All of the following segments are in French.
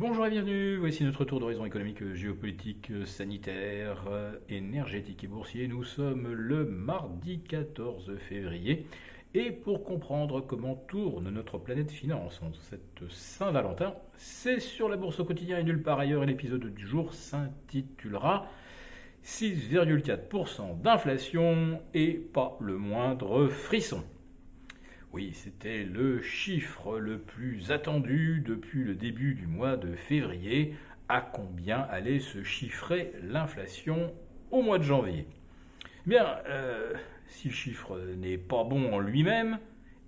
Bonjour et bienvenue, voici notre tour d'horizon économique, géopolitique, sanitaire, énergétique et boursier. Nous sommes le mardi 14 février et pour comprendre comment tourne notre planète finance en cette Saint-Valentin, c'est sur la bourse au quotidien et nulle part ailleurs et l'épisode du jour s'intitulera 6,4% d'inflation et pas le moindre frisson. Oui, c'était le chiffre le plus attendu depuis le début du mois de février. À combien allait se chiffrer l'inflation au mois de janvier? Bien, euh, si le chiffre n'est pas bon en lui-même,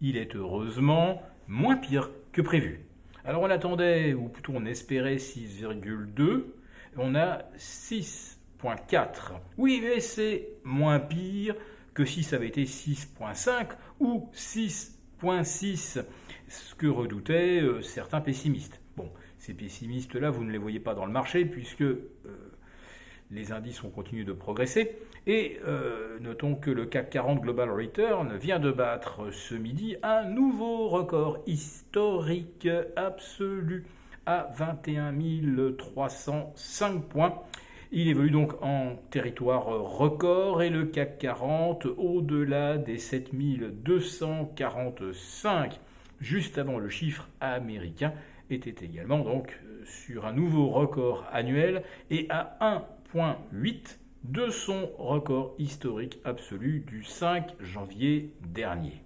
il est heureusement moins pire que prévu. Alors on attendait, ou plutôt on espérait 6,2, on a 6,4. Oui, mais c'est moins pire que si ça avait été 6.5 ou 6.6, ce que redoutaient euh, certains pessimistes. Bon, ces pessimistes-là, vous ne les voyez pas dans le marché puisque euh, les indices ont continué de progresser. Et euh, notons que le CAC 40 Global Return vient de battre ce midi un nouveau record historique absolu à 21 305 points. Il évolue donc en territoire record et le CAC 40 au-delà des 7245 juste avant le chiffre américain était également donc sur un nouveau record annuel et à 1.8 de son record historique absolu du 5 janvier dernier.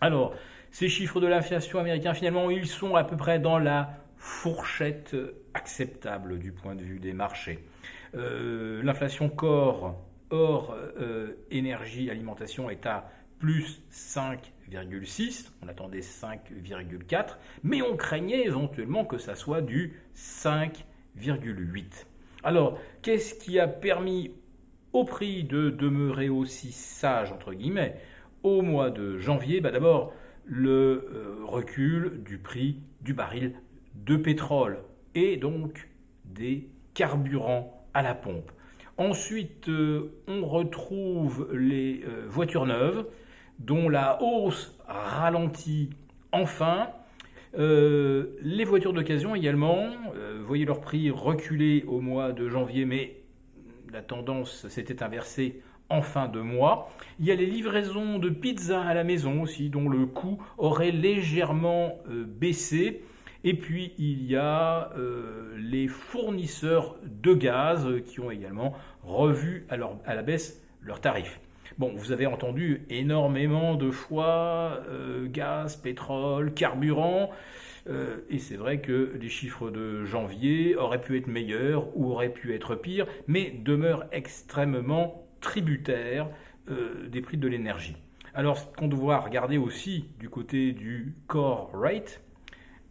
Alors, ces chiffres de l'inflation américaine, finalement, ils sont à peu près dans la fourchette acceptable du point de vue des marchés. Euh, l'inflation corps hors euh, énergie alimentation est à plus 5,6, on attendait 5,4, mais on craignait éventuellement que ça soit du 5,8. Alors, qu'est-ce qui a permis au prix de demeurer aussi sage, entre guillemets, au mois de janvier? Bah D'abord, le euh, recul du prix du baril de pétrole et donc des carburants à la pompe. Ensuite, euh, on retrouve les euh, voitures neuves dont la hausse ralentit enfin. Euh, les voitures d'occasion également, voyez leur prix reculer au mois de janvier, mais la tendance s'était inversée en fin de mois. Il y a les livraisons de pizza à la maison aussi, dont le coût aurait légèrement baissé. Et puis il y a euh, les fournisseurs de gaz qui ont également revu à, la baisse leurs tarifs. Bon, vous avez entendu énormément de fois euh, gaz, pétrole, carburant. Euh, et c'est vrai que les chiffres de janvier auraient pu être meilleurs ou auraient pu être pires, mais demeurent extrêmement tributaires des prix de l'énergie. Alors, ce qu'on doit regarder aussi du côté du core rate,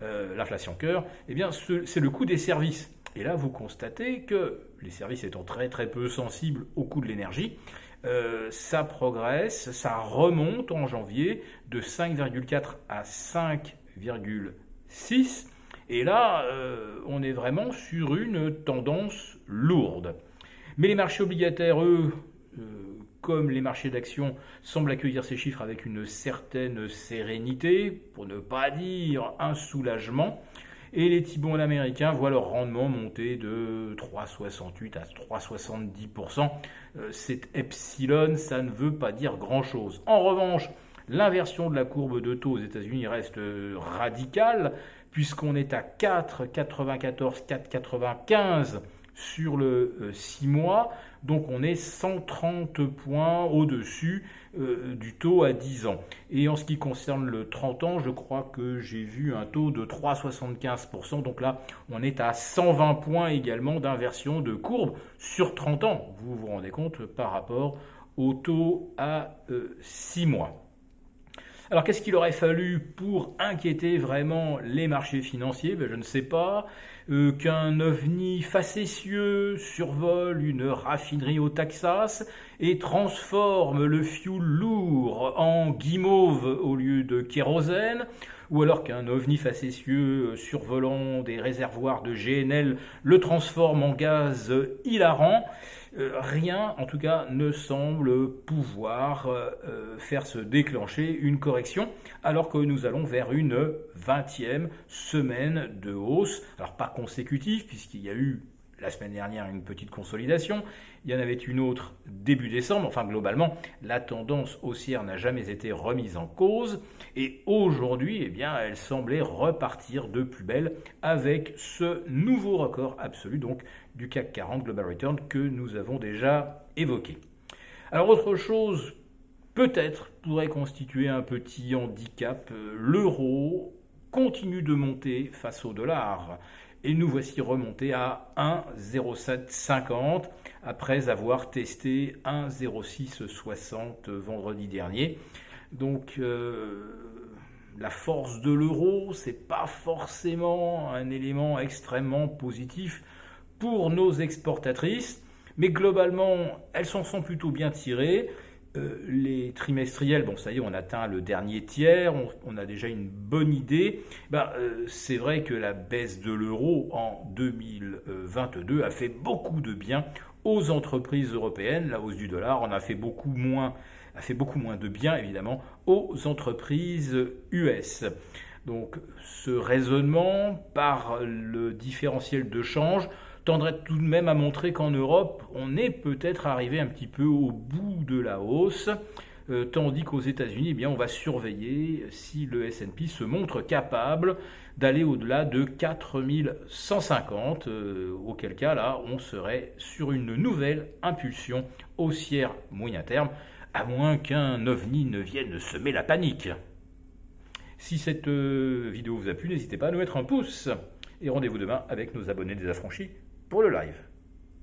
euh, l'inflation cœur, eh bien, c'est le coût des services. Et là, vous constatez que les services étant très très peu sensibles au coût de l'énergie, euh, ça progresse, ça remonte en janvier de 5,4 à 5,6. Et là, euh, on est vraiment sur une tendance lourde. Mais les marchés obligataires, eux, comme les marchés d'actions semblent accueillir ces chiffres avec une certaine sérénité, pour ne pas dire un soulagement, et les T-bonds américains voient leur rendement monter de 3,68 à 3,70%. Euh, cet epsilon, ça ne veut pas dire grand-chose. En revanche, l'inversion de la courbe de taux aux États-Unis reste radicale, puisqu'on est à 4,94, 4,95 sur le 6 euh, mois. Donc on est 130 points au-dessus euh, du taux à 10 ans. Et en ce qui concerne le 30 ans, je crois que j'ai vu un taux de 3,75%. Donc là, on est à 120 points également d'inversion de courbe sur 30 ans. Vous vous rendez compte par rapport au taux à 6 euh, mois. Alors qu'est-ce qu'il aurait fallu pour inquiéter vraiment les marchés financiers? Ben, Je ne sais pas. Euh, qu'un ovni facétieux survole une raffinerie au Texas et transforme le fioul lourd en guimauve au lieu de kérosène, ou alors qu'un ovni facétieux survolant des réservoirs de GNL le transforme en gaz hilarant. Euh, rien, en tout cas, ne semble pouvoir euh, euh, faire se déclencher une correction, alors que nous allons vers une 20e semaine de hausse. Alors pas consécutive, puisqu'il y a eu la semaine dernière une petite consolidation, il y en avait une autre début décembre, enfin globalement la tendance haussière n'a jamais été remise en cause. Et aujourd'hui eh bien elle semblait repartir de plus belle avec ce nouveau record absolu donc du CAC 40 Global Return que nous avons déjà évoqué. Alors autre chose peut-être pourrait constituer un petit handicap, l'euro continue de monter face au dollar et nous voici remontés à 1,0750 après avoir testé 1,0660 vendredi dernier. Donc euh, la force de l'euro, c'est pas forcément un élément extrêmement positif pour nos exportatrices, mais globalement, elles s'en sont plutôt bien tirées. Euh, les trimestriels, bon, ça y est, on atteint le dernier tiers, on, a déjà une bonne idée. Ben, c'est vrai que la baisse de l'euro en 2022 a fait beaucoup de bien aux entreprises européennes. La hausse du dollar en a fait beaucoup moins, a fait beaucoup moins de bien, évidemment, aux entreprises US. Donc, ce raisonnement par le différentiel de change tendrait tout de même à montrer qu'en Europe, on est peut-être arrivé un petit peu au bout de la hausse, euh, tandis qu'aux États-Unis, eh bien, on va surveiller si le S&P se montre capable d'aller au-delà de 4150, euh, auquel cas là, on serait sur une nouvelle impulsion haussière moyen terme, à moins qu'un ovni ne vienne semer la panique. Si cette euh, vidéo vous a plu, n'hésitez pas à nous mettre un pouce. Et rendez-vous demain avec nos abonnés des affranchis pour le live.